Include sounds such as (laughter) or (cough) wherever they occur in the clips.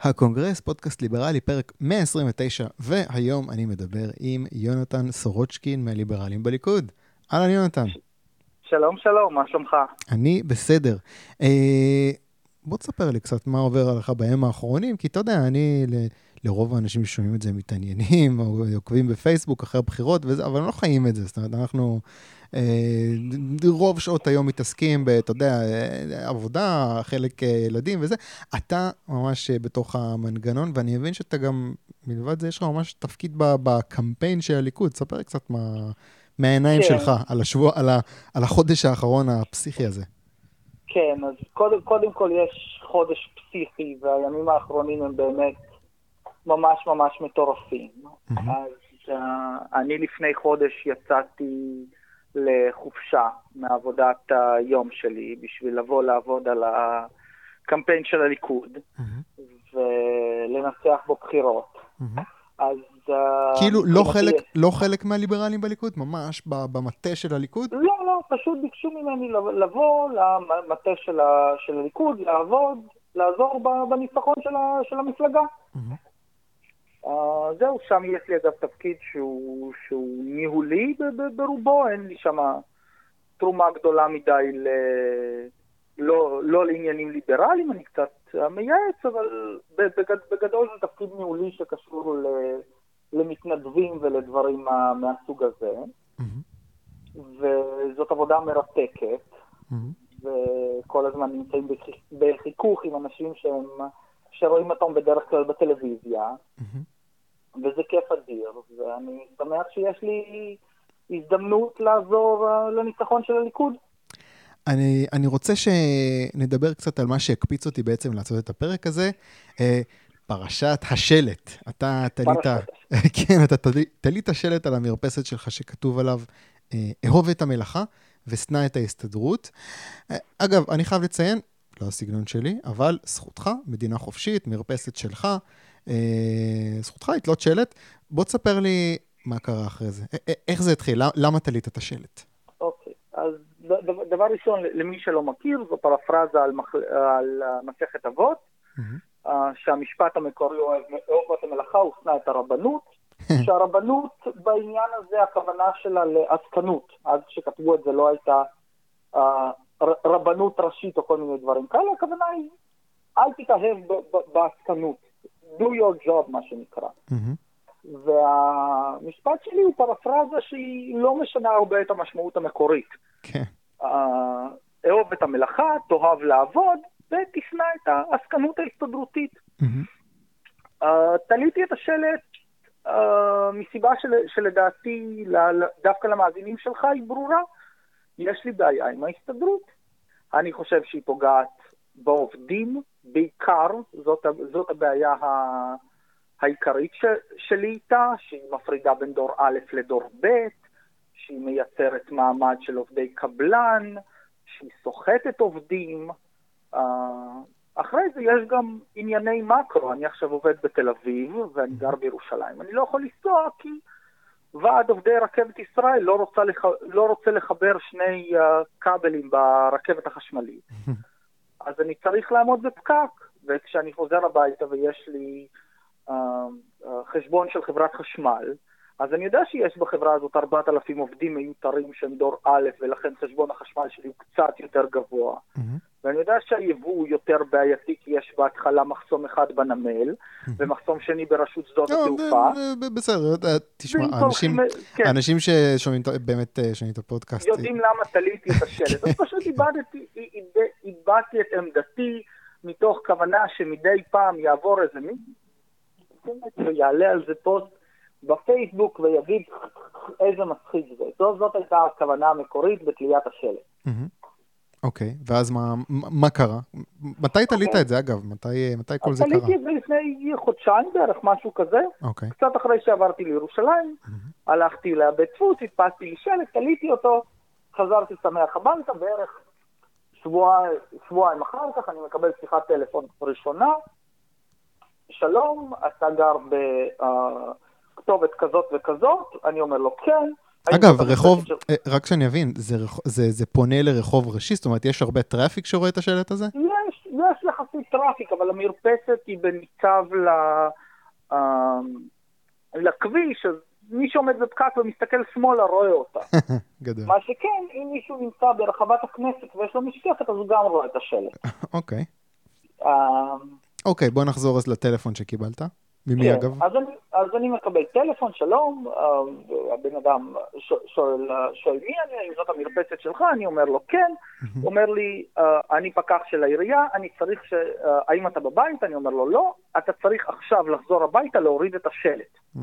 הקונגרס, פודקאסט ליברלי, פרק 129, והיום אני מדבר עם יונתן סורוצ'קין מהליברלים בליכוד. אהלן יונתן. שלום, שלום, מה שלומך? אני בסדר. אה, בוא תספר לי קצת מה עובר עליך בימים האחרונים, כי אתה יודע, אני, ל, לרוב האנשים ששומעים את זה מתעניינים, או עוקבים בפייסבוק אחרי הבחירות וזה, אבל לא חיים את זה. זאת אומרת, אנחנו אה, רוב שעות היום מתעסקים ב, אתה יודע, אה, עבודה, חלק אה, ילדים וזה. אתה ממש בתוך המנגנון, ואני מבין שאתה גם, מלבד זה, יש לך ממש תפקיד בקמפיין של הליכוד. ספר קצת מה, מהעיניים כן. שלך על, השבוע, על, ה, על החודש האחרון הפסיכי הזה. כן, אז קודם, קודם כל יש חודש פסיכי, והימים האחרונים הם באמת ממש ממש מטורפים. Mm-hmm. אז uh, אני לפני חודש יצאתי לחופשה מעבודת היום שלי בשביל לבוא לעבוד על הקמפיין של הליכוד mm-hmm. ולנצח בו בחירות. Mm-hmm. אז... אה, כאילו לא חלק, לא חלק מהליברלים בליכוד? ממש במטה של הליכוד? לא, לא, פשוט ביקשו ממני לבוא למטה של, של הליכוד, לעבוד, לעזור בניצחון של, של המפלגה. Mm-hmm. Uh, זהו, שם יש לי אגב תפקיד שהוא, שהוא ניהולי ברובו, אין לי שם תרומה גדולה מדי ל... לא, לא לעניינים ליברליים, אני קצת מייעץ, אבל בגד, בגדול זה תפקיד ניהולי שקשור ל, למתנדבים ולדברים מה, מהסוג הזה. Mm-hmm. וזאת עבודה מרתקת, mm-hmm. וכל הזמן נמצאים בחיכוך עם אנשים שהם, שרואים אותם בדרך כלל בטלוויזיה. Mm-hmm. וזה כיף אדיר, ואני שמח שיש לי הזדמנות לעזור uh, לניצחון של הליכוד. אני, אני רוצה שנדבר קצת על מה שהקפיץ אותי בעצם לעשות את הפרק הזה. Uh, פרשת השלט. אתה תלית, (laughs) כן, אתה תלית שלט על המרפסת שלך שכתוב עליו, אה, אהוב את המלאכה ושנא את ההסתדרות. אגב, אני חייב לציין, לא הסגנון שלי, אבל זכותך, מדינה חופשית, מרפסת שלך, אה, זכותך לתלות שלט. בוא תספר לי מה קרה אחרי זה. איך זה התחיל? למה תלית את השלט? אוקיי, אז דבר ראשון, למי שלא מכיר, זו פרפרזה על, מח... על מסכת אבות, mm-hmm. שהמשפט המקורי אוהב את המלאכה, הוא שנא את הרבנות, (laughs) שהרבנות בעניין הזה, הכוונה שלה לעסקנות. אז כשכתבו את זה לא הייתה רבנות ראשית או כל מיני דברים כאלה, הכוונה היא, אל תתאהב בעסקנות. do your job, מה שנקרא. Mm-hmm. והמשפט שלי הוא פרפרזה שהיא לא משנה הרבה את המשמעות המקורית. כן. Uh, אהוב את המלאכה, תאהב לעבוד, ותשנא את העסקנות ההסתדרותית. Mm-hmm. תליתי את השלט uh, מסיבה של, שלדעתי, דווקא למאזינים שלך היא ברורה. יש לי בעיה עם ההסתדרות. אני חושב שהיא פוגעת בעובדים, בעיקר, זאת, זאת הבעיה ה, העיקרית ש, שלי איתה, שהיא מפרידה בין דור א' לדור ב', שהיא מייצרת מעמד של עובדי קבלן, שהיא סוחטת עובדים. Uh, אחרי זה יש גם ענייני מקרו, אני עכשיו עובד בתל אביב ואני גר בירושלים. אני לא יכול לנסוע כי ועד עובדי רכבת ישראל לא רוצה, לח... לא רוצה לחבר שני uh, כבלים ברכבת החשמלית. (laughs) אז אני צריך לעמוד בפקק, וכשאני חוזר הביתה ויש לי uh, uh, חשבון של חברת חשמל, אז אני יודע שיש בחברה הזאת 4,000 עובדים מיותרים שהם דור א', ולכן חשבון החשמל שלי הוא קצת יותר גבוה. Mm-hmm. ואני יודע שהיבוא הוא יותר בעייתי, כי יש בהתחלה מחסום אחד בנמל, mm-hmm. ומחסום שני ברשות שדות לא, התעופה. בסדר, תשמע, אנשים, כן. ששומעים באמת אה, שומעים את הפודקאסט... יודעים למה תליתי את השלט. אז פשוט (laughs) איבדתי, את עמדתי מתוך כוונה שמדי פעם יעבור איזה מי, ויעלה על זה פוסט בפייסבוק ויגיד איזה מצחיק זה. זאת, זאת הייתה הכוונה המקורית בתליית השלט. אוקיי, okay, ואז מה, מה קרה? מתי תלית okay. את זה, אגב? מתי, מתי כל זה קרה? תליתי את זה לפני חודשיים בערך, משהו כזה. אוקיי. Okay. קצת אחרי שעברתי לירושלים, mm-hmm. הלכתי לבית דפוס, הדפסתי לי שלט, תליתי אותו, חזרתי שמח הביתה, בערך שבוע, שבועיים אחר כך אני מקבל שיחת טלפון ראשונה. שלום, אתה גר בכתובת כזאת וכזאת? אני אומר לו כן. אגב, רחוב. אה, רק שאני אבין, זה, זה, זה פונה לרחוב ראשי? זאת אומרת, יש הרבה טראפיק שרואה את השלט הזה? יש, יש, יחסית טראפיק, אבל המרפסת היא בניצב ל, uh, לכביש, אז מי שעומד בפקק ומסתכל שמאלה רואה אותה. (laughs) גדול. מה שכן, אם מישהו נמצא ברחבת הכנסת ויש לו משקפת, אז הוא גם רואה את השלט. (laughs) אוקיי. Uh, אוקיי, בוא נחזור אז לטלפון שקיבלת. ממי כן, אגב? אז אני, אז אני מקבל טלפון, שלום, uh, הבן אדם שואל, שואל מי אני, זאת המרפסת שלך? אני אומר לו כן. הוא אומר לי, uh, אני פקח של העירייה, אני צריך ש... Uh, האם אתה בבית? אני אומר לו לא, אתה צריך עכשיו לחזור הביתה להוריד את השלט. Mm,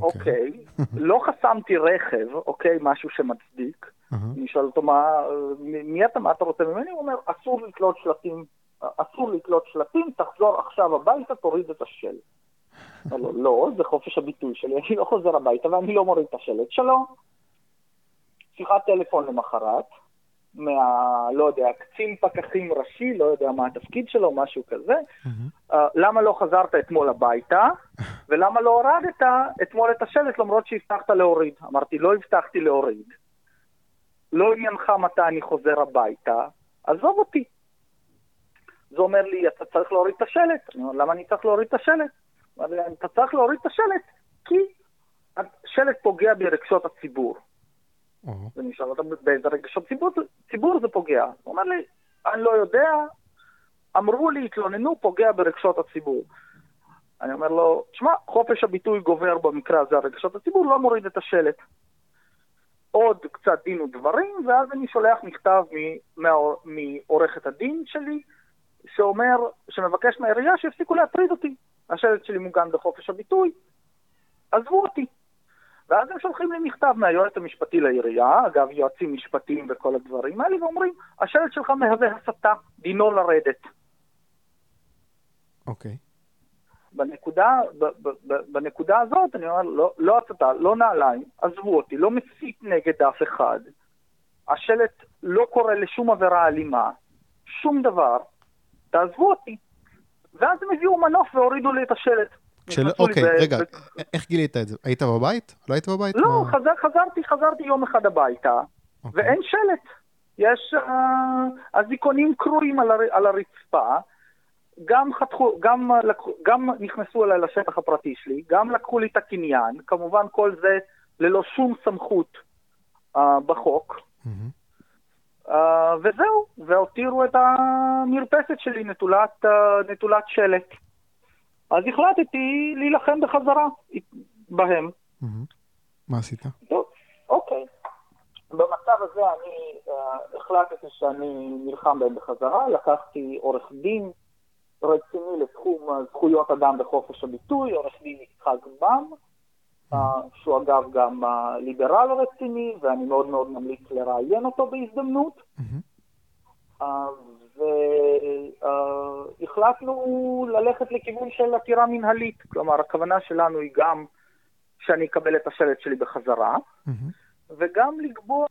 אוקיי, לא חסמתי רכב, אוקיי, משהו שמצדיק. אהה. אני שואל אותו, מה, מי אתה, מה אתה רוצה ממני? הוא אומר, אסור לתלות שלטים, אסור לתלות שלטים, תחזור עכשיו הביתה, תוריד את השלט. (laughs) אומר לו, לא, זה חופש הביטוי שלי, אני לא חוזר הביתה ואני לא מוריד את השלט שלו. שיחת טלפון למחרת, מה, לא יודע, קצין פקחים ראשי, לא יודע מה התפקיד שלו, משהו כזה. מהמם. Uh, למה לא חזרת אתמול הביתה, (laughs) ולמה לא הורדת אתמול את השלט למרות שהבטחת להוריד. אמרתי, לא הבטחתי להוריד. לא עניינך מתי אני חוזר הביתה, עזוב אותי. זה אומר לי, אתה צריך להוריד את השלט. אני אומר, למה אני צריך להוריד את השלט? אתה צריך להוריד את השלט, כי השלט פוגע ברגשות הציבור. ואני שואל אותם, באיזה רגשות ציבור, ציבור זה פוגע? הוא אומר לי, אני לא יודע, אמרו לי, התלוננו, פוגע ברגשות הציבור. אני אומר לו, שמע, חופש הביטוי גובר במקרה הזה על רגשות הציבור, לא מוריד את השלט. עוד קצת דין ודברים, ואז אני שולח מכתב מעורכת הדין שלי, שאומר, שמבקש מהעירייה שיפסיקו להטריד אותי. השלט שלי מוגן בחופש הביטוי, עזבו אותי. ואז הם שולחים לי מכתב מהיועץ המשפטי לעירייה, אגב, יועצים משפטיים וכל הדברים האלה, ואומרים, השלט שלך מהווה הסתה, דינו לרדת. אוקיי. בנקודה, ב, ב, ב, בנקודה הזאת, אני אומר, לא, לא הסתה, לא נעליים, עזבו אותי, לא מסית נגד אף אחד. השלט לא קורא לשום עבירה אלימה, שום דבר, תעזבו אותי. ואז הם הביאו מנוף והורידו לי את השלט. של... לי אוקיי, ב- רגע, ב- איך גילית את זה? היית בבית? לא היית בבית? לא, מה- חזר, חזרתי, חזרתי יום אחד הביתה, אוקיי. ואין שלט. יש אה, אזיקונים קרועים על, הר, על הרצפה, גם חתכו, גם, גם נכנסו אליי לשטח הפרטי שלי, גם לקחו לי את הקניין, כמובן כל זה ללא שום סמכות אה, בחוק, מהמם. אה, וזהו, והותירו את המרפסת שלי נטולת, אה, נטולת שלט. אז החלטתי להילחם בחזרה בהם. מה עשית? טוב, אוקיי. במצב הזה אני uh, החלטתי שאני נלחם בהם בחזרה, לקחתי עורך דין רציני לתחום זכויות אדם וחופש הביטוי, עורך דין יצחק בם, uh, שהוא אגב גם uh, ליברל רציני, ואני מאוד מאוד ממליץ לראיין אותו בהזדמנות. מהמם. והחלטנו ללכת לכיוון של עתירה מנהלית. כלומר, הכוונה שלנו היא גם שאני אקבל את השלט שלי בחזרה. וגם לקבוע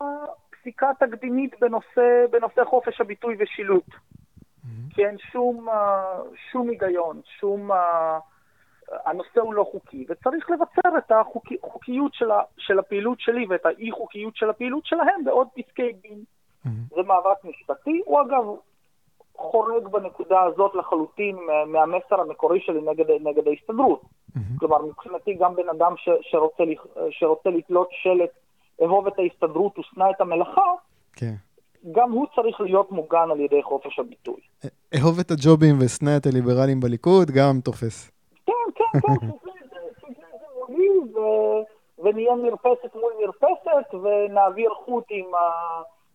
פסיקה תקדימית בנושא, בנושא חופש הביטוי ושילוט. כי אין שום, אה, שום היגיון, שום... אה, הנושא הוא לא חוקי, וצריך לבצר את החוקיות של, של הפעילות שלי ואת האי-חוקיות של הפעילות שלהם בעוד פסקי דין. מהמם. זה מאבק משפטי, הוא אגב חורג בנקודה הזאת לחלוטין מה- מהמסר המקורי שלי נגד, נגד ההסתדרות. מהמם. כלומר, מבחינתי גם בן אדם ש, שרוצה, שרוצה לתלות שלט, אהוב את ההסתדרות ושנא את המלאכה, כן. גם הוא צריך להיות מוגן על ידי חופש הביטוי. אהוב את הג'ובים ושנא את הליברלים בליכוד, גם תופס. כן, כן, כן, (laughs) ונהיה מרפסת מול מרפסת, ונעביר חוט עם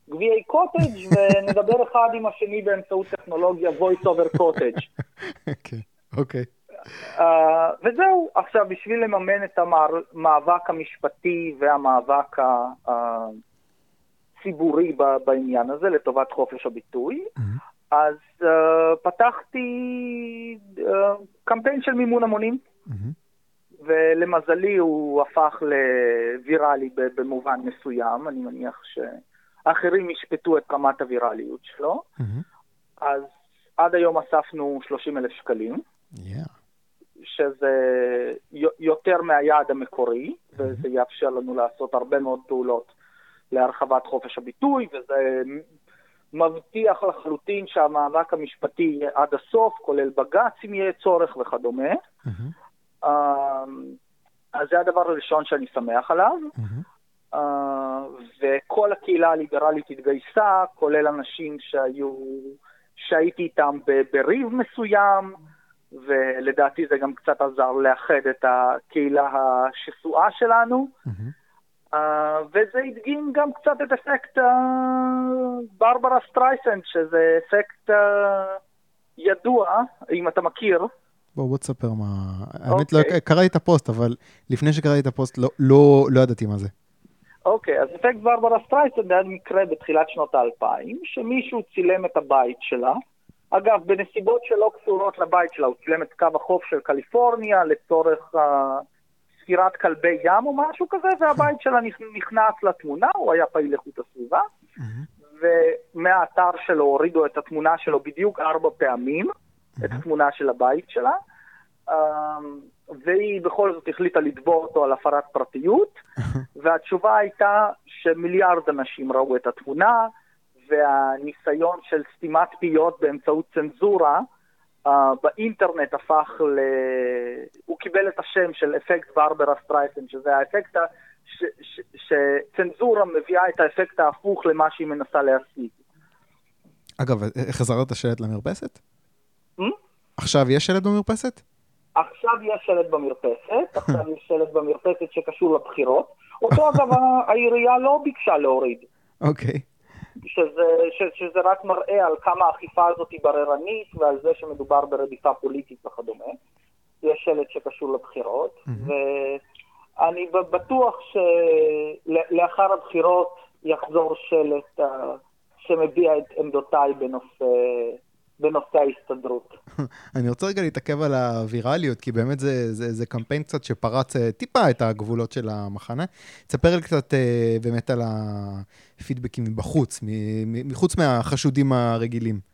גביעי קוטג', (laughs) ונדבר אחד עם השני באמצעות טכנולוגיה voice over cottage. כן, אוקיי. Uh, וזהו, עכשיו בשביל לממן את המאבק המשפטי והמאבק הציבורי בעניין הזה לטובת חופש הביטוי, מהמם. אז uh, פתחתי uh, קמפיין של מימון המונים, מהמם. ולמזלי הוא הפך לוויראלי במובן מסוים, אני מניח שאחרים ישפטו את רמת הווירליות שלו. מהמם. אז עד היום אספנו 30 אלף שקלים. Yeah. שזה יותר מהיעד המקורי, וזה יאפשר לנו לעשות הרבה מאוד פעולות להרחבת חופש הביטוי, וזה מבטיח לחלוטין שהמאבק המשפטי יהיה עד הסוף, כולל בג"ץ אם יהיה צורך וכדומה. Mm-hmm. אז זה הדבר הראשון שאני שמח עליו. Mm-hmm. וכל הקהילה הליברלית התגייסה, כולל אנשים שהיו, שהייתי איתם בריב מסוים, ולדעתי זה גם קצת עזר לאחד את הקהילה השסועה שלנו. Mm-hmm. Uh, וזה הדגים גם קצת את אפקט uh, ברברה סטרייסנד, שזה אפקט uh, ידוע, אם אתה מכיר. בוא, בוא תספר מה... Okay. האמת, לא, אוקיי. קראתי את הפוסט, אבל לפני שקראתי את הפוסט לא, לא, לא ידעתי מה זה. אוקיי, אז אפקט ברברה סטרייסנד היה מקרה בתחילת שנות האלפיים, שמישהו צילם את הבית שלה. אגב, בנסיבות שלא קשורות לבית שלה, הוא צילם את קו החוף של קליפורניה לצורך... Uh, ספירת כלבי ים או משהו כזה, והבית שלה נכנס לתמונה, הוא היה פעיל איכות הסביבה, ומהאתר שלו הורידו את התמונה שלו בדיוק ארבע פעמים, את התמונה של הבית שלה, אמ, והיא בכל זאת החליטה לתבוע אותו על הפרת פרטיות, (laughs) והתשובה הייתה שמיליארד אנשים ראו את התמונה, והניסיון של סתימת פיות באמצעות צנזורה, uh, באינטרנט הפך ל... הוא קיבל את השם של אפקט ברברה סטרייסן, שזה האפקט ש... ש... שצנזורה מביאה את האפקט ההפוך למה שהיא מנסה להשיג. אגב, איך חזרת השלט למרפסת? Hmm? עכשיו יש שלט במרפסת? עכשיו יש שלט במרפסת, עכשיו יש שלט במרפסת שקשור לבחירות. אותו אגב העירייה לא ביקשה להוריד. אוקיי. Okay. שזה, ש, שזה רק מראה על כמה האכיפה הזאת היא בררנית ועל זה שמדובר ברדיפה פוליטית וכדומה. יש שלט שקשור לבחירות, mm-hmm. ואני בטוח שלאחר הבחירות יחזור שלט uh, שמביע את עמדותיי בנושא בנושא ההסתדרות. (laughs) אני רוצה רגע להתעכב על הווירליות, כי באמת זה, זה, זה קמפיין קצת שפרץ אה, טיפה את הגבולות של המחנה. תספר לי קצת אה, באמת על הפידבקים מבחוץ, מחוץ מהחשודים הרגילים.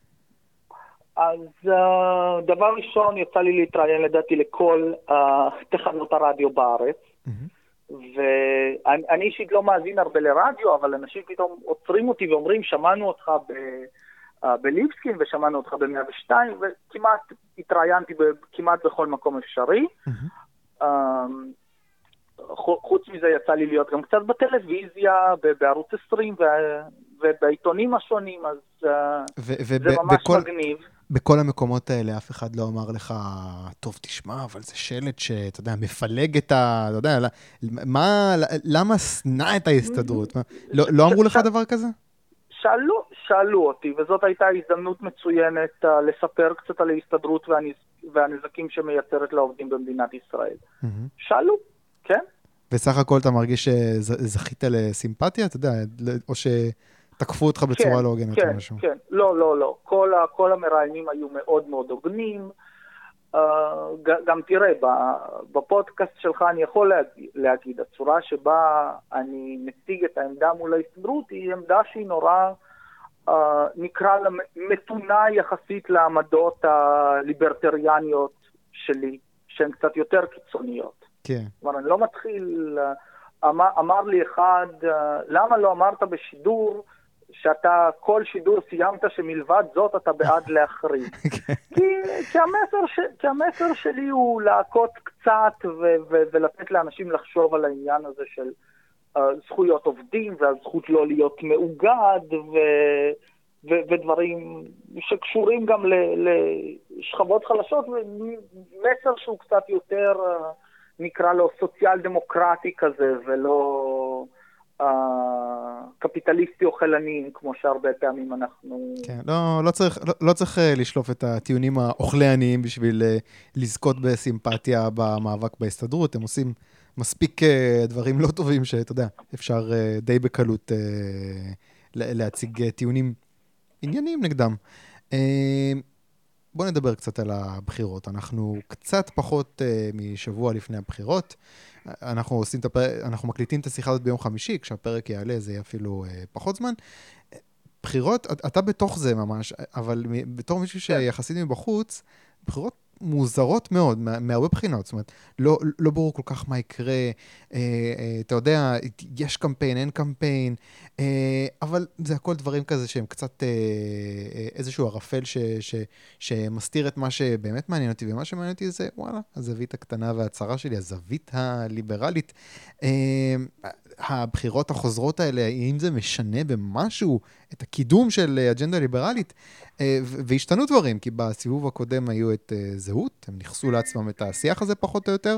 אז uh, דבר ראשון, יצא לי להתראיין לדעתי לכל uh, תחנות הרדיו בארץ. Mm-hmm. ואני אישית לא מאזין הרבה לרדיו, אבל אנשים פתאום עוצרים אותי ואומרים, שמענו אותך ב... בליבסקין, ושמענו אותך ב-102, וכמעט התראיינתי כמעט בכל מקום אפשרי. Mm-hmm. חוץ מזה יצא לי להיות גם קצת בטלוויזיה, בערוץ 20 ובעיתונים השונים, אז אה, זה ממש מגניב. בכל המקומות האלה אף אחד לא אמר לך, טוב, תשמע, אבל זה שלט שאתה יודע, מפלג את ה... אתה יודע, מה, למה שנא את ההסתדרות? לא, לא אמרו לך דבר כזה? שאלו, שאלו אותי, וזאת הייתה הזדמנות מצוינת uh, לספר קצת על ההסתדרות והנז... והנזקים שמייצרת לעובדים במדינת ישראל. Mm-hmm. שאלו, כן. וסך הכל אתה מרגיש שזכית לסימפתיה, אתה יודע, או שתקפו אותך בצורה כן, לא הוגנת כן, או משהו? כן, כן. לא, לא, לא. כל, כל המראיינים היו מאוד מאוד הוגנים. Uh, גם תראה, בפודקאסט שלך אני יכול להגיד, להגיד, הצורה שבה אני מציג את העמדה מול ההסתדרות היא עמדה שהיא נורא, uh, נקרא לה מתונה יחסית לעמדות הליברטריאניות שלי, שהן קצת יותר קיצוניות. כן. כלומר, אני לא מתחיל, uh, אמר, אמר לי אחד, למה לא אמרת בשידור שאתה כל שידור סיימת שמלבד זאת אתה בעד (laughs) להחריג. כן. כי, כי, המסר ש, כי המסר שלי הוא לעקוט קצת ו, ו, ולתת לאנשים לחשוב על העניין הזה של uh, זכויות עובדים והזכות לא להיות מאוגד ו, ו, ודברים שקשורים גם ל, לשכבות חלשות, ומסר שהוא קצת יותר, uh, נקרא לו סוציאל דמוקרטי כזה ולא... קפיטליסטי אוכלני, כמו שהרבה פעמים אנחנו... כן, לא, לא, צריך, לא, לא צריך אה, לשלוף את הטיעונים האוכלניים בשביל אה, לזכות בסימפתיה במאבק בהסתדרות, הם עושים מספיק אה, דברים לא טובים שאתה יודע, אפשר די בקלות להציג טיעונים ענייניים נגדם. בואו נדבר קצת על הבחירות. אנחנו קצת פחות משבוע לפני הבחירות. אנחנו עושים את הפרק, אנחנו מקליטים את השיחה הזאת ביום חמישי, כשהפרק יעלה זה יהיה אפילו אה, פחות זמן. בחירות, אתה בתוך זה ממש, אבל בתור מישהו כן. שיחסית מבחוץ, בחירות מוזרות מאוד, מה, מהרבה בחינות. זאת אומרת, לא, לא ברור כל כך מה יקרה. אה, אה, אתה יודע, יש קמפיין, אין קמפיין, אה, אבל זה הכל דברים כזה שהם קצת אה, אה, איזשהו ערפל ש, ש, שמסתיר את מה שבאמת מעניין אותי, ומה שמעניין אותי זה, וואלה, הזווית הקטנה והצרה שלי, הזווית הליברלית. אה, הבחירות החוזרות האלה, האם זה משנה במשהו את הקידום של אג'נדה ליברלית? אה, והשתנו דברים, כי בסיבוב הקודם היו את אה, זהות, הם נכסו לעצמם את השיח הזה פחות או יותר.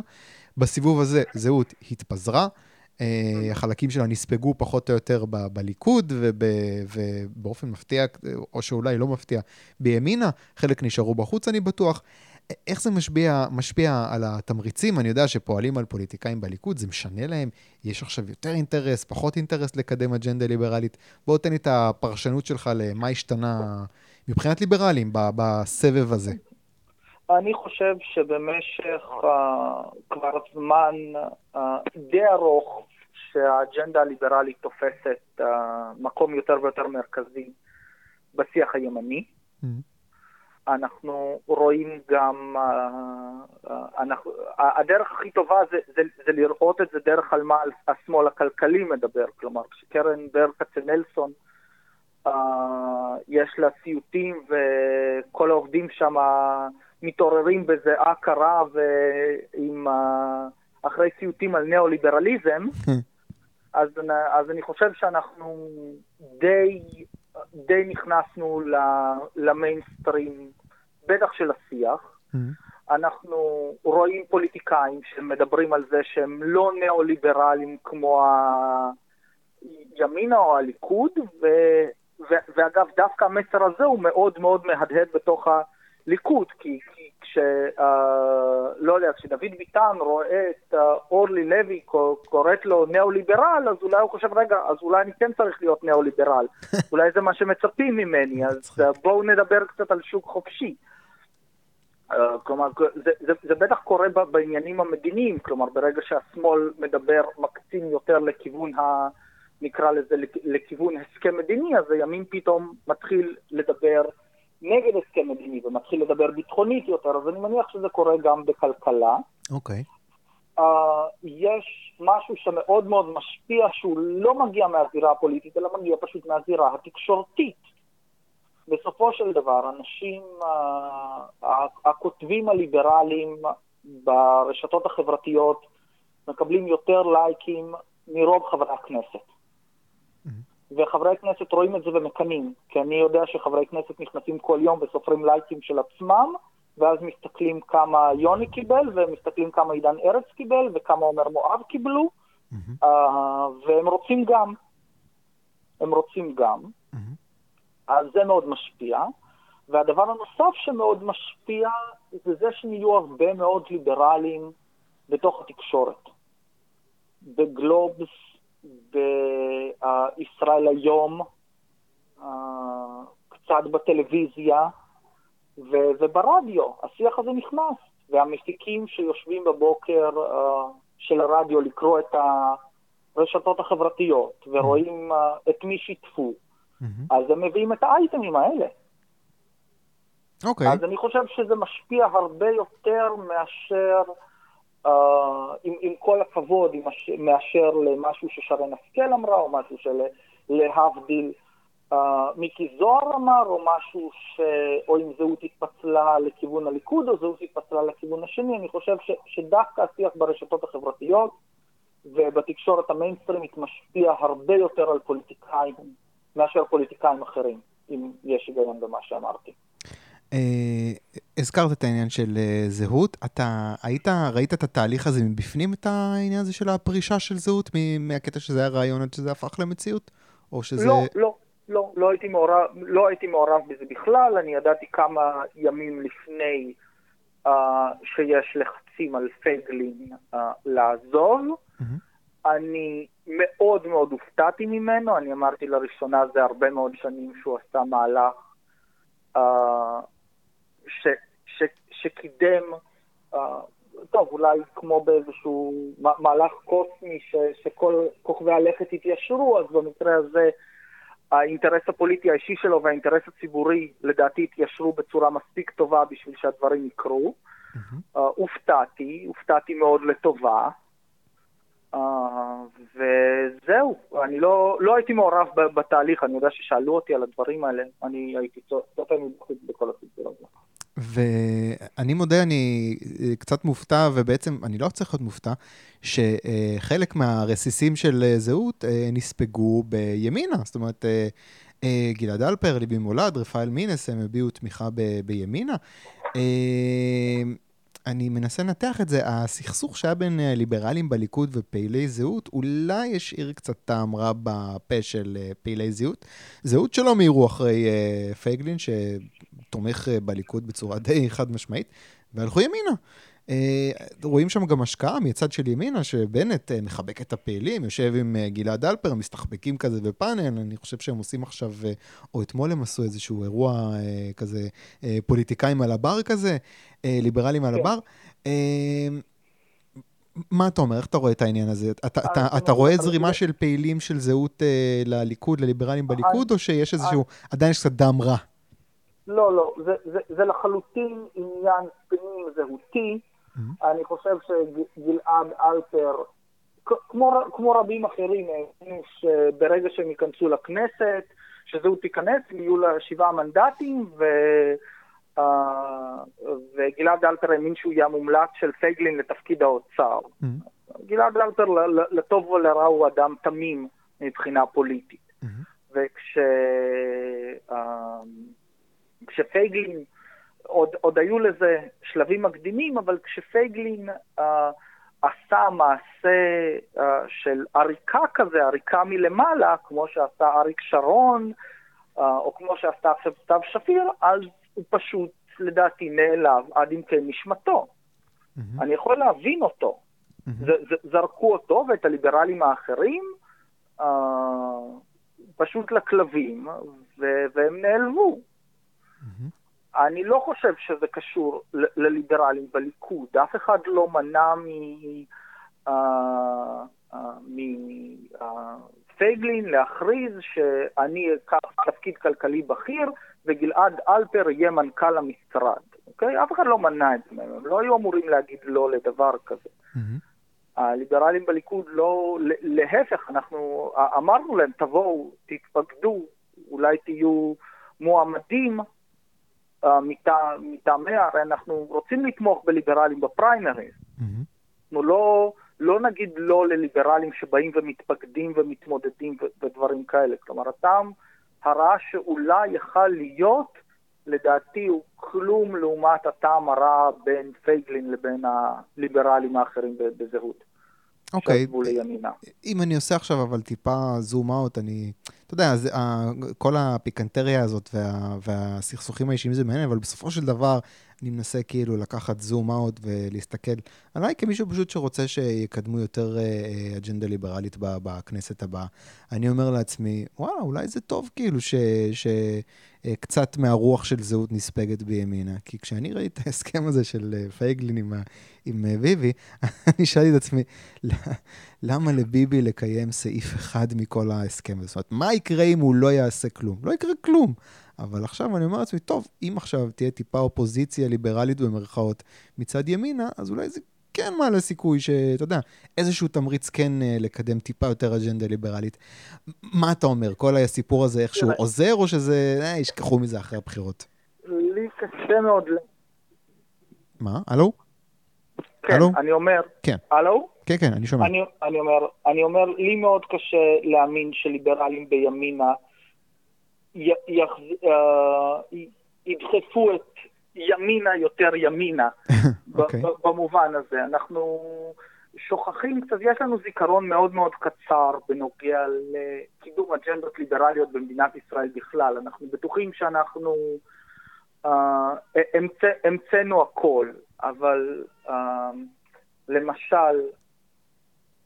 בסיבוב הזה זהות התפזרה. אה, החלקים שלה נספגו פחות או יותר ב- בליכוד, וב, ובאופן מפתיע, או שאולי לא מפתיע, בימינה, חלק נשארו בחוץ, אני בטוח. איך זה משפיע, משפיע על התמריצים? אני יודע שפועלים על פוליטיקאים בליכוד, זה משנה להם? יש עכשיו יותר אינטרס, פחות אינטרס לקדם אג'נדה ליברלית? בוא תן לי את הפרשנות שלך למה השתנה מבחינת ליברלים בסבב הזה. אני חושב שבמשך uh, כבר זמן uh, די ארוך שהאג'נדה הליברלית תופסת uh, מקום יותר ויותר מרכזי בשיח הימני. Mm-hmm. אנחנו רואים גם, uh, uh, אנחנו, uh, הדרך הכי טובה זה, זה, זה לראות את זה דרך על מה השמאל הכלכלי מדבר. כלומר, כשקרן בר כצנלסון יש לה סיוטים וכל העובדים שם מתעוררים בזיעה קרה ועם, אחרי סיוטים על ניאו-ליברליזם, אז, אז אני חושב שאנחנו די, די נכנסנו למיינסטרים, בטח של השיח. אנחנו רואים פוליטיקאים שמדברים על זה שהם לא ניאו-ליברלים כמו הימינה או הליכוד, ו, ו, ואגב, דווקא המסר הזה הוא מאוד מאוד מהדהד בתוך הליכוד, כי, כי כש... Uh, לא יודע, כשדוד ביטן רואה את uh, אורלי לוי קוראת לו ניאו-ליברל, אז אולי הוא חושב, רגע, אז אולי אני כן צריך להיות ניאו-ליברל. (laughs) אולי זה מה שמצפים ממני, אז (laughs) uh, בואו נדבר קצת על שוק חופשי. Uh, כלומר, זה, זה, זה בטח קורה בעניינים המדיניים, כלומר, ברגע שהשמאל מדבר, מקצין יותר לכיוון ה... נקרא לזה, לכיוון הסכם מדיני, אז הימין פתאום מתחיל לדבר נגד הסכם מדיני ומתחיל לדבר ביטחונית יותר, אז אני מניח שזה קורה גם בכלכלה. אוקיי. Okay. Uh, יש משהו שמאוד מאוד משפיע, שהוא לא מגיע מהזירה הפוליטית, אלא מגיע פשוט מהזירה התקשורתית. בסופו של דבר, אנשים, uh, הכותבים הליברליים ברשתות החברתיות מקבלים יותר לייקים מרוב חברי הכנסת. וחברי הכנסת רואים את זה ומקנאים, כי אני יודע שחברי כנסת נכנסים כל יום וסופרים לייקים של עצמם, ואז מסתכלים כמה יוני קיבל, ומסתכלים כמה עידן ארץ קיבל, וכמה עומר מואב קיבלו, mm-hmm. uh, והם רוצים גם. הם רוצים גם. Mm-hmm. אז זה מאוד משפיע. והדבר הנוסף שמאוד משפיע, זה זה שנהיו הרבה מאוד ליברלים בתוך התקשורת. בגלובס, בישראל היום, אה, קצת בטלוויזיה וברדיו. השיח הזה נכנס, והמפיקים שיושבים בבוקר אה, של הרדיו לקרוא את הרשתות החברתיות ורואים אה, את מי שיתפו, אז הם מביאים את האייטמים האלה. אוקיי. Okay. אז אני חושב שזה משפיע הרבה יותר מאשר... uh, עם, עם כל הכבוד, עם הש... מאשר למשהו ששרן השכל אמרה, או משהו שלהבדיל uh, מיקי זוהר אמר, או משהו ש... או אם זהות התפצלה לכיוון הליכוד, או זהות התפצלה לכיוון השני. אני חושב ש... שדווקא השיח ברשתות החברתיות ובתקשורת המיינסטרימית משפיע הרבה יותר על פוליטיקאים מאשר פוליטיקאים אחרים, אם יש היגיון במה שאמרתי. אה, הזכרת את העניין של אה, זהות, אתה היית, ראית את התהליך הזה מבפנים, את העניין הזה של הפרישה של זהות, מהקטע שזה היה רעיון עד שזה הפך למציאות? או שזה... לא, לא, לא, לא הייתי מעורב, לא הייתי מעורב בזה בכלל, אני ידעתי כמה ימים לפני uh, שיש לחצים על פייגלין uh, לעזוב. Mm-hmm. אני מאוד מאוד הופתעתי ממנו, אני אמרתי לראשונה זה הרבה מאוד שנים שהוא עשה מהלך uh, ש, ש, שקידם, uh, טוב, אולי כמו באיזשהו מהלך קוסמי ש, שכל כוכבי הלכת התיישרו, אז במקרה הזה האינטרס הפוליטי האישי שלו והאינטרס הציבורי לדעתי התיישרו בצורה מספיק טובה בשביל שהדברים יקרו. Mm-hmm. Uh, הופתעתי, הופתעתי מאוד לטובה. Uh, וזהו, אני לא, לא הייתי מעורב בתהליך, אני יודע ששאלו אותי על הדברים האלה, אני הייתי צופה מבחוץ בכל הסיפור הזה. ואני מודה, אני אה, קצת מופתע, ובעצם אני לא צריך להיות מופתע, שחלק מהרסיסים של אה, זהות אה, נספגו בימינה. זאת אומרת, גלעד אלפר, ליבי מולד, רפאל מינס, הם הביעו תמיכה ב- בימינה. אני מנסה לנתח את זה, הסכסוך שהיה בין ליברלים בליכוד ופעילי זהות, אולי השאיר קצת טעם רע בפה של פעילי זהות. זהות שלא מהירו אחרי פייגלין, תומך אה, בליכוד בצורה די חד משמעית, והלכו ימינה. אה, רואים שם גם השקעה מצד של ימינה, שבנט אה, מחבק את הפעילים, יושב עם גלעד אלפר, מסתחבקים כזה בפאנל, אני חושב שהם עושים עכשיו, או אתמול הם עשו איזשהו אירוע כזה, פוליטיקאים על הבר כזה, ליברלים על כן. הבר. מה אתה אומר? איך אתה רואה את העניין הזה? אתה, אתה, אתה רואה זרימה של פעילים של זהות לליכוד, לליברלים בליכוד, או שיש איזשהו, עדיין יש קצת דם רע? לא, לא, זה, זה, זה לחלוטין עניין פנים זהותי. Mm-hmm. אני חושב שגלעד אלפר, כמו, כמו רבים אחרים, שברגע שהם ייכנסו לכנסת, שזהות תיכנס, יהיו לה שבעה מנדטים, ו... Uh, וגלעד אלפר האמין שהוא יהיה מומלץ של פייגלין לתפקיד האוצר. Mm-hmm. גלעד אלפר, לטוב ולרע, הוא אדם תמים מבחינה פוליטית. Mm-hmm. וכש... Uh, כשפייגלין, עוד, עוד היו לזה שלבים מקדימים, אבל כשפייגלין uh, עשה מעשה uh, של עריקה כזה, עריקה מלמעלה, כמו שעשה אריק שרון, uh, או כמו שעשתה עכשיו סתיו שפיר, אז הוא פשוט, לדעתי, נעלב עד עמקי נשמתו. Mm-hmm. אני יכול להבין אותו. Mm-hmm. ז, ז, זרקו אותו ואת הליברלים האחרים uh, פשוט לכלבים, ו- והם נעלבו. אני לא חושב שזה קשור לליברלים בליכוד. אף אחד לא מנע מ... מפייגלין להכריז שאני אקח תפקיד כלכלי בכיר וגלעד אלפר יהיה מנכ"ל המשרד, אוקיי? אף אחד לא מנע את זה הם לא היו אמורים להגיד לא לדבר כזה. הליברלים בליכוד לא, להפך, אנחנו אמרנו להם, תבואו, תתפקדו, אולי תהיו מועמדים מטעמי, הרי אנחנו רוצים לתמוך בליברלים בפריימריז. אנחנו לא, לא נגיד לא לליברלים שבאים ומתפקדים ומתמודדים ודברים כאלה. כלומר, הטעם הרע שאולי יכל להיות, לדעתי הוא כלום לעומת הטעם הרע בין פייגלין לבין הליברלים האחרים בזהות. אוקיי. Okay. אם אני עושה עכשיו אבל טיפה זום אאוט, אני... אתה יודע, זה, כל הפיקנטריה הזאת וה, והסכסוכים האישיים זה מעניין, אבל בסופו של דבר אני מנסה כאילו לקחת זום אאוט ולהסתכל עליי כמישהו פשוט שרוצה שיקדמו יותר אה, אג'נדה ליברלית בכנסת הבאה. אני אומר לעצמי, וואלה, אולי זה טוב כאילו ש... ש אה, מהרוח של זהות נספגת בימינה. כי כשאני ראיתי את ההסכם הזה של אה, פייגלין עם, עם אה, ביבי, (laughs) אני שאלתי את עצמי, למה לביבי לקיים סעיף אחד מכל ההסכם הזה? זאת אומרת, מה יקרה אם הוא לא יעשה כלום? לא יקרה כלום. אבל עכשיו אני אומר לעצמי, טוב, אם עכשיו תהיה טיפה אופוזיציה ליברלית במרכאות מצד ימינה, אז אולי זה כן מעלה סיכוי שאתה יודע, איזשהו תמריץ כן uh, לקדם טיפה יותר אג'נדה ליברלית. מה אתה אומר? כל הסיפור הזה איכשהו עוזר, או שזה, אה, ישכחו מזה אחרי הבחירות? לי קשה מאוד. מה? הלו? כן, הלו? אני אומר... כן. הלו? כן, כן, אני שומע. אני, אני, אומר, אני אומר, לי מאוד קשה להאמין שליברלים בימינה י, יח, uh, ידחפו את ימינה יותר ימינה, (laughs) okay. אוקיי. במובן הזה. אנחנו שוכחים קצת, יש לנו זיכרון מאוד מאוד קצר בנוגע לקידום אג'נדות ליברליות במדינת ישראל בכלל. אנחנו בטוחים שאנחנו uh, המצאנו הכל, אבל uh, למשל,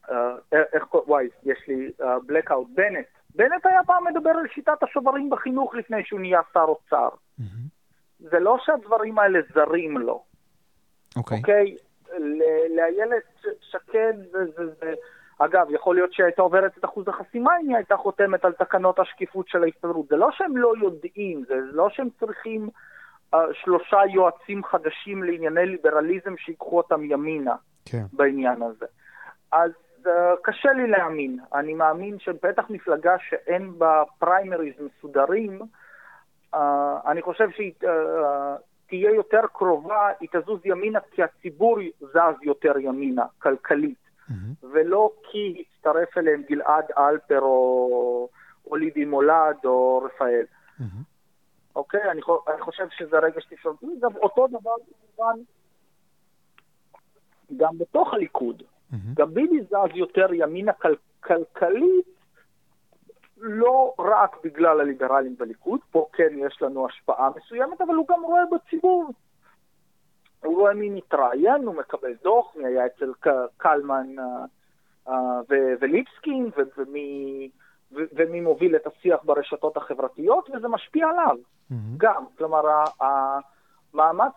uh, איך קוראים, וואי, יש לי blackout, בנט. בנט היה פעם מדבר על שיטת השוברים בחינוך לפני שהוא נהיה שר אוצר. Mm-hmm. זה לא שהדברים האלה זרים לו. אוקיי. Okay. Okay? לאיילת שקד זה, זה, זה אגב, יכול להיות שהייתה עוברת את אחוז החסימה אם היא הייתה חותמת על תקנות השקיפות של ההסתדרות. זה לא שהם לא יודעים, זה לא שהם צריכים uh, שלושה יועצים חדשים לענייני ליברליזם שיקחו אותם ימינה כן. בעניין הזה. אז קשה לי להאמין. אני מאמין שבטח מפלגה שאין בה פריימריז מסודרים, uh, אני חושב שהיא uh, תהיה יותר קרובה, היא תזוז ימינה כי הציבור זז יותר ימינה, כלכלית. mm-hmm. ולא כי הצטרף אליהם גלעד אלפר או, או ליבי מולד או רפאל. Mm-hmm. אוקיי? אני, אני חושב שזה רגע. גם אותו דבר כמובן גם בתוך הליכוד. גם ביבי זז יותר ימינה כל, כלכלית, לא רק בגלל הליברלים בליכוד, פה כן יש לנו השפעה מסוימת, אבל הוא גם רואה בציבור הוא רואה מי מתראיין, הוא מקבל דוח, מי היה אצל קלמן אה, אה, וליבסקין, ומי מוביל את השיח ברשתות החברתיות, וזה משפיע עליו mm-hmm. גם. כלומר, המאמץ,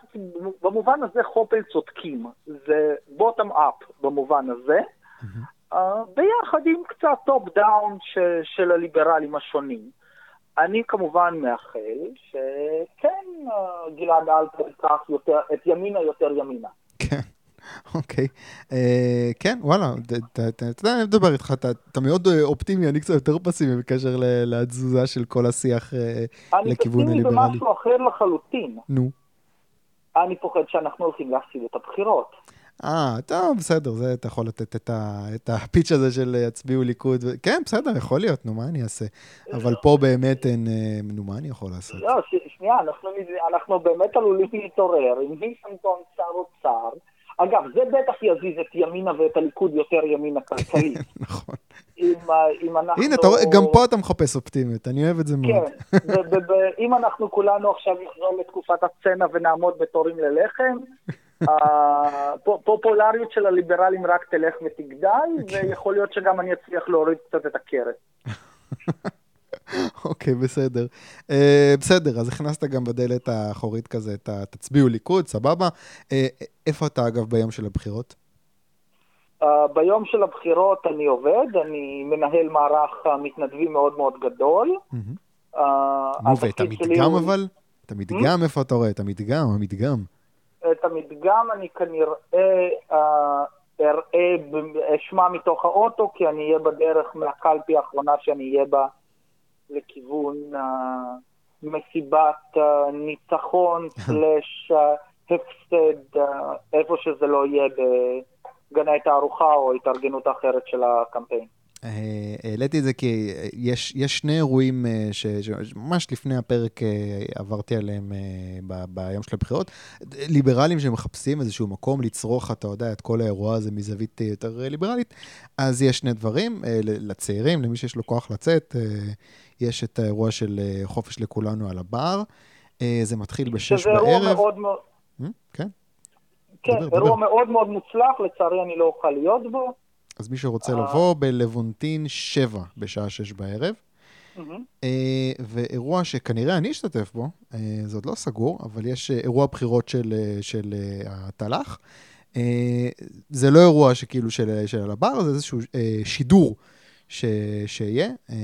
במובן הזה חופל צודקים, זה bottom up במובן הזה, mm-hmm. ביחד עם קצת top down של הליברלים השונים. אני כמובן מאחל שכן אה, גלעד אלפר ייקח יותר, את ימינה יותר ימינה. כן. (laughs) אוקיי, אה, כן, וואלה, אתה יודע, אני מדבר איתך, אתה מאוד אה, אופטימי, אני קצת יותר פסימי בקשר לתזוזה של כל השיח לכיוון הליברלי. אני פסימי במשהו אחר לחלוטין. נו. אני פוחד שאנחנו הולכים להפסיד את הבחירות. אה, טוב, בסדר, זה אתה יכול לתת את, ה, את הפיץ' הזה של יצביעו ליכוד. כן, בסדר, יכול להיות, נו, מה אני אעשה? אבל פה באמת אין, אה, נו, מה אני יכול לעשות? לא, שנייה, אנחנו, אנחנו באמת עלולים להתעורר עם ויסנטון שר אוצר. אגב, זה בטח יזיז את ימינה ואת הליכוד יותר ימינה כלכלית. (laughs) נכון. אם, אם אנחנו... הנה, אתה רואה, גם פה אתה מחפש אופטימיות, אני אוהב את זה מאוד. כן, אם אנחנו כולנו עכשיו נחזור לתקופת הצנע ונעמוד בתורים ללחם, (laughs) הפופולריות של הליברלים רק תלך ותגדל, אוקיי. ויכול להיות שגם אני אצליח להוריד קצת את הכרת. (laughs) אוקיי, בסדר. Uh, בסדר, אז הכנסת גם בדלת האחורית כזה את ה... תצביעו ליכוד, סבבה. Uh, איפה אתה, אגב, ביום של הבחירות? Uh, ביום של הבחירות אני עובד, אני מנהל מערך מתנדבים מאוד מאוד גדול. נו, ואת המדגם אבל? את המדגם, איפה אתה רואה? את המדגם, המדגם. את המדגם אני כנראה אה, אראה, אשמע מתוך האוטו, כי אני אהיה בדרך מהקלפי האחרונה שאני אהיה בה לכיוון מסיבת ניצחון (laughs) סלש הפסד, איפה שזה לא יהיה בגני תערוכה או התארגנות אחרת של הקמפיין. אה, העליתי את זה כי יש, יש שני אירועים אה, שממש לפני הפרק אה, עברתי עליהם ב, ביום של הבחירות. ליברלים שמחפשים איזשהו מקום לצרוך, אתה יודע, את כל האירוע הזה מזווית יותר ליברלית. אז יש שני דברים, לצעירים, למי שיש לו כוח לצאת, יש את האירוע של חופש לכולנו על הבר. זה מתחיל בשש בערב. שזה אירוע מאוד מאוד... כן. כן, אירוע מאוד מאוד מוצלח, לצערי אני לא אוכל להיות בו. אז מי שרוצה אה. לבוא בלוונטין 7 בשעה 6 בערב. אה, ואירוע שכנראה אני אשתתף בו, אה, זה עוד לא סגור, אבל יש אירוע בחירות של, של התל"ח. זה לא אירוע שכאילו של, של הבר, זה איזשהו שידור ש, שיהיה. אה,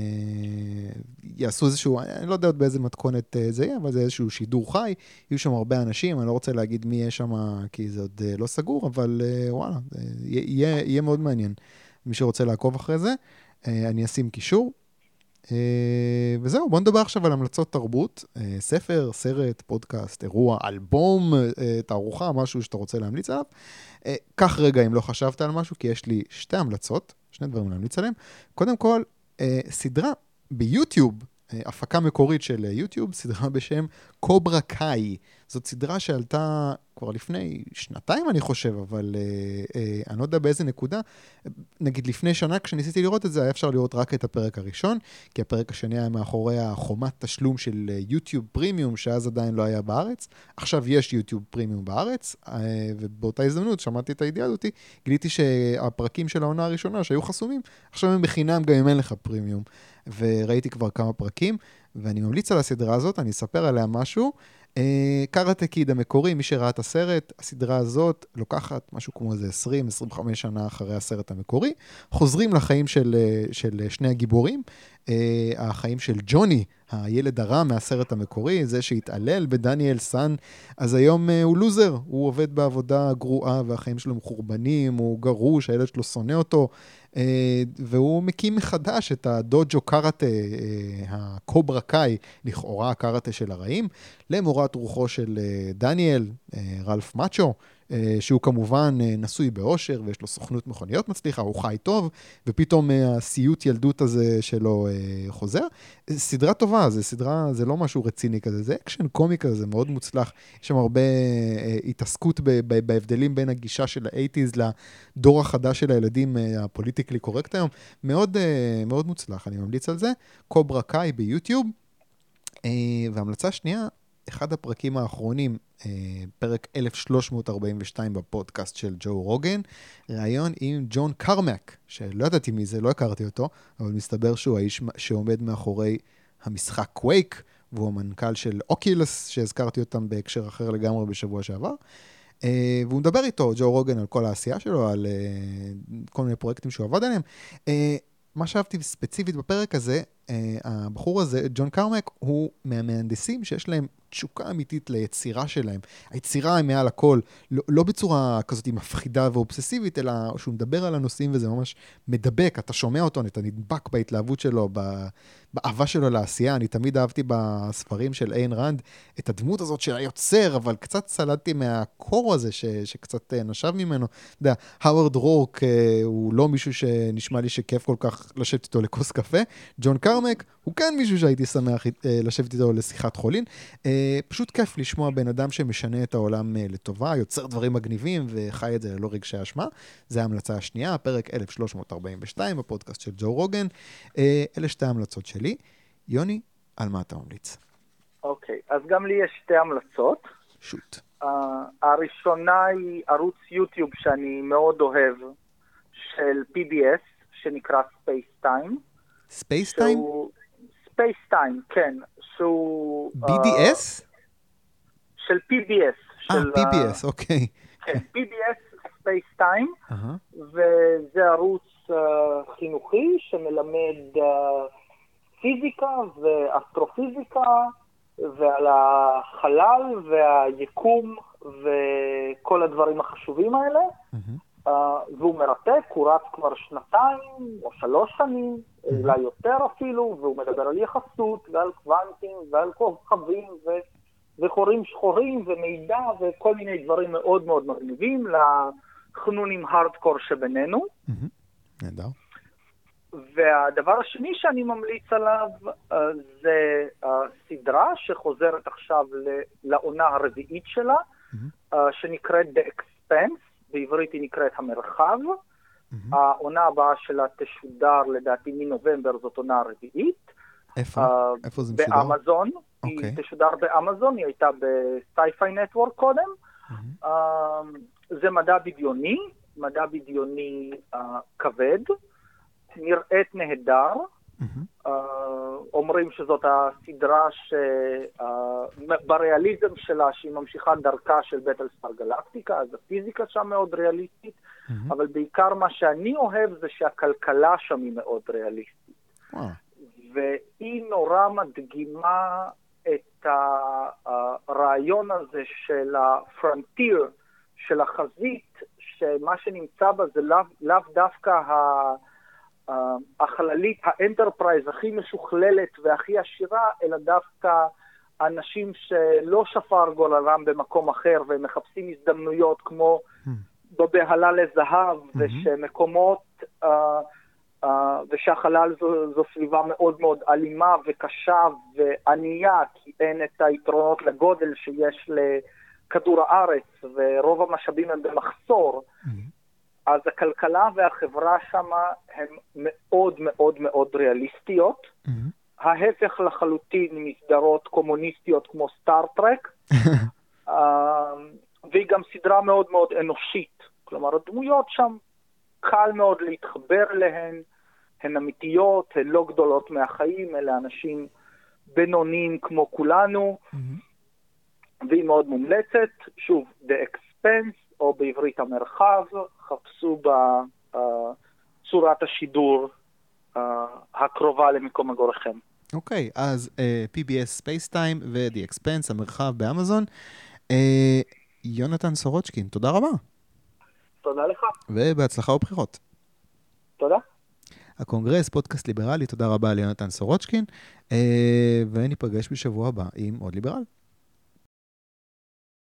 יעשו איזשהו, אני לא יודע עוד באיזה מתכונת אה, זה יהיה, אבל זה איזשהו שידור חי. יהיו שם הרבה אנשים, אני לא רוצה להגיד מי יהיה שם, כי זה עוד אה, לא סגור, אבל וואלה, יהיה, יהיה מאוד מעניין. מי שרוצה לעקוב אחרי זה, אני אשים קישור. וזהו, בוא נדבר עכשיו על המלצות תרבות, ספר, סרט, פודקאסט, אירוע, אלבום, תערוכה, משהו שאתה רוצה להמליץ עליו. קח רגע אם לא חשבת על משהו, כי יש לי שתי המלצות. שני דברים להמליץ עליהם. קודם כל, אה, סדרה ביוטיוב, הפקה מקורית של אה, יוטיוב, סדרה בשם קוברה קאי. זאת סדרה שעלתה כבר לפני שנתיים, אני חושב, אבל אה, אה, אני לא יודע באיזה נקודה. נגיד לפני שנה, כשניסיתי לראות את זה, היה אפשר לראות רק את הפרק הראשון, כי הפרק השני היה מאחורי החומת תשלום של אה, יוטיוב פרימיום, שאז עדיין לא היה בארץ. עכשיו יש יוטיוב פרימיום בארץ, אה, ובאותה הזדמנות, שמעתי את הידיעה הזאתי, גיליתי שהפרקים של העונה הראשונה, שהיו חסומים, עכשיו הם בחינם גם אם אין לך פרימיום. וראיתי כבר כמה פרקים, ואני ממליץ על הסדרה הזאת, אני אספר עליה משהו. קארטה קיד המקורי, מי שראה את הסרט, הסדרה הזאת לוקחת משהו כמו איזה 20-25 שנה אחרי הסרט המקורי, חוזרים לחיים של, של שני הגיבורים, החיים של ג'וני, הילד הרע מהסרט המקורי, זה שהתעלל בדניאל סאן, אז היום הוא לוזר, הוא עובד בעבודה גרועה והחיים שלו מחורבנים, הוא גרוש, הילד שלו שונא אותו, והוא מקים מחדש את הדוג'ו קארטה, הקוברה קאי, לכאורה הקארטה של הרעים, למורת רוחו של דניאל, רלף מאצ'ו. שהוא כמובן נשוי באושר ויש לו סוכנות מכוניות מצליחה, הוא חי טוב, ופתאום הסיוט ילדות הזה שלו חוזר. סדרה טובה, זה סדרה, זה לא משהו רציני כזה, זה אקשן קומי כזה, זה מאוד מוצלח. יש שם הרבה התעסקות בהבדלים בין הגישה של ה eighties לדור החדש של הילדים ה politically correct היום. מאוד, מאוד מוצלח, אני ממליץ על זה. קוברה קאי ביוטיוב. והמלצה שנייה, אחד הפרקים האחרונים, פרק 1342 בפודקאסט של ג'ו רוגן, ראיון עם ג'ון קרמק, שלא ידעתי מי זה, לא הכרתי אותו, אבל מסתבר שהוא האיש שעומד מאחורי המשחק קווייק, והוא המנכ"ל של אוקילוס, שהזכרתי אותם בהקשר אחר לגמרי בשבוע שעבר. והוא מדבר איתו, ג'ו רוגן, על כל העשייה שלו, על כל מיני פרויקטים שהוא עבד עליהם. מה שאהבתי ספציפית בפרק הזה, הבחור הזה, ג'ון קרמק, הוא מהמהנדסים שיש להם תשוקה אמיתית ליצירה שלהם. היצירה היא מעל הכל, לא, לא בצורה כזאת מפחידה ואובססיבית, אלא שהוא מדבר על הנושאים וזה ממש מדבק, אתה שומע אותו, אתה נדבק בהתלהבות שלו, באהבה שלו לעשייה. אני תמיד אהבתי בספרים של איין רנד את הדמות הזאת של היוצר, אבל קצת צלדתי מהקור הזה ש, שקצת נשב ממנו. אתה יודע, האוורד רורק הוא לא מישהו שנשמע לי שכיף כל כך לשבת איתו לכוס קפה. ג'ון קרמק הוא כן מישהו שהייתי שמח לשבת איתו לשיחת חולין. פשוט כיף לשמוע בן אדם שמשנה את העולם לטובה, יוצר דברים מגניבים וחי את זה ללא רגשי אשמה. זו ההמלצה השנייה, פרק 1342 בפודקאסט של ג'ו רוגן. אלה שתי ההמלצות שלי. יוני, על מה אתה ממליץ? אוקיי, okay, אז גם לי יש שתי המלצות. שוט. Uh, הראשונה היא ערוץ יוטיוב שאני מאוד אוהב, של PBS, שנקרא Space Time. Space Time? Space Time, כן. שהוא... BDS? Uh, של PBS. אה, PBS, אוקיי. כן, PBS Time, uh-huh. וזה ערוץ uh, חינוכי שמלמד uh, פיזיקה ואסטרופיזיקה, ועל החלל והיקום וכל הדברים החשובים האלה. Uh, והוא מרתק, הוא רץ כבר שנתיים או שלוש שנים. אולי יותר אפילו, והוא מדבר על יחסות ועל קוונטים ועל כוכבים ו... וחורים שחורים ומידע וכל מיני דברים מאוד מאוד מגניבים לחנונים הארדקור שבינינו. נהדר. והדבר השני שאני ממליץ עליו uh, זה סדרה שחוזרת עכשיו לעונה הרביעית שלה, uh, שנקראת The Expense, בעברית היא נקראת המרחב. Mm-hmm. העונה הבאה שלה תשודר לדעתי מנובמבר, זאת עונה רביעית. איפה? Uh, איפה זה משודר? באמזון. Okay. היא אוקיי. תשודר באמזון, היא הייתה בסייפיי נטוורק קודם. Mm-hmm. Uh, זה מדע בדיוני, מדע בדיוני uh, כבד. נראית נהדר. Mm-hmm. Uh, אומרים שזאת הסדרה שבריאליזם uh, שלה, שהיא ממשיכה דרכה של בטלסטאר גלקטיקה, אז הפיזיקה שם מאוד ריאליסטית, mm-hmm. אבל בעיקר מה שאני אוהב זה שהכלכלה שם היא מאוד ריאליסטית. Wow. והיא נורא מדגימה את הרעיון הזה של ה frontier, של החזית, שמה שנמצא בה זה לאו לא דווקא ה... החללית, האנטרפרייז הכי משוכללת והכי עשירה, אלא דווקא אנשים שלא שפר גוללם במקום אחר והם מחפשים הזדמנויות כמו hmm. בבהלה לזהב, mm-hmm. ושמקומות, uh, uh, ושהחלל זו, זו סביבה מאוד מאוד אלימה וקשה וענייה, כי אין את היתרונות לגודל שיש לכדור הארץ, ורוב המשאבים הם במחסור. אז הכלכלה והחברה שם הן מאוד מאוד מאוד ריאליסטיות. Mm-hmm. ההפך לחלוטין מסדרות קומוניסטיות כמו סטארט-טרק, uh, (laughs) והיא גם סדרה מאוד מאוד אנושית. כלומר, הדמויות שם, קל מאוד להתחבר אליהן, הן אמיתיות, הן לא גדולות מהחיים, אלה אנשים בינוניים כמו כולנו. Mm-hmm. והיא מאוד מומלצת. שוב, The Expense, או בעברית המרחב, חפשו בצורת השידור uh, הקרובה למקום מגוריכם. אוקיי, okay, אז uh, PBS Space Time ו-The Expense, המרחב באמזון. Uh, יונתן סורוצ'קין, תודה רבה. תודה לך. ובהצלחה ובחירות. תודה. הקונגרס, פודקאסט ליברלי, תודה רבה ליונתן סורוצ'קין, וניפגש בשבוע הבא עם עוד ליברל.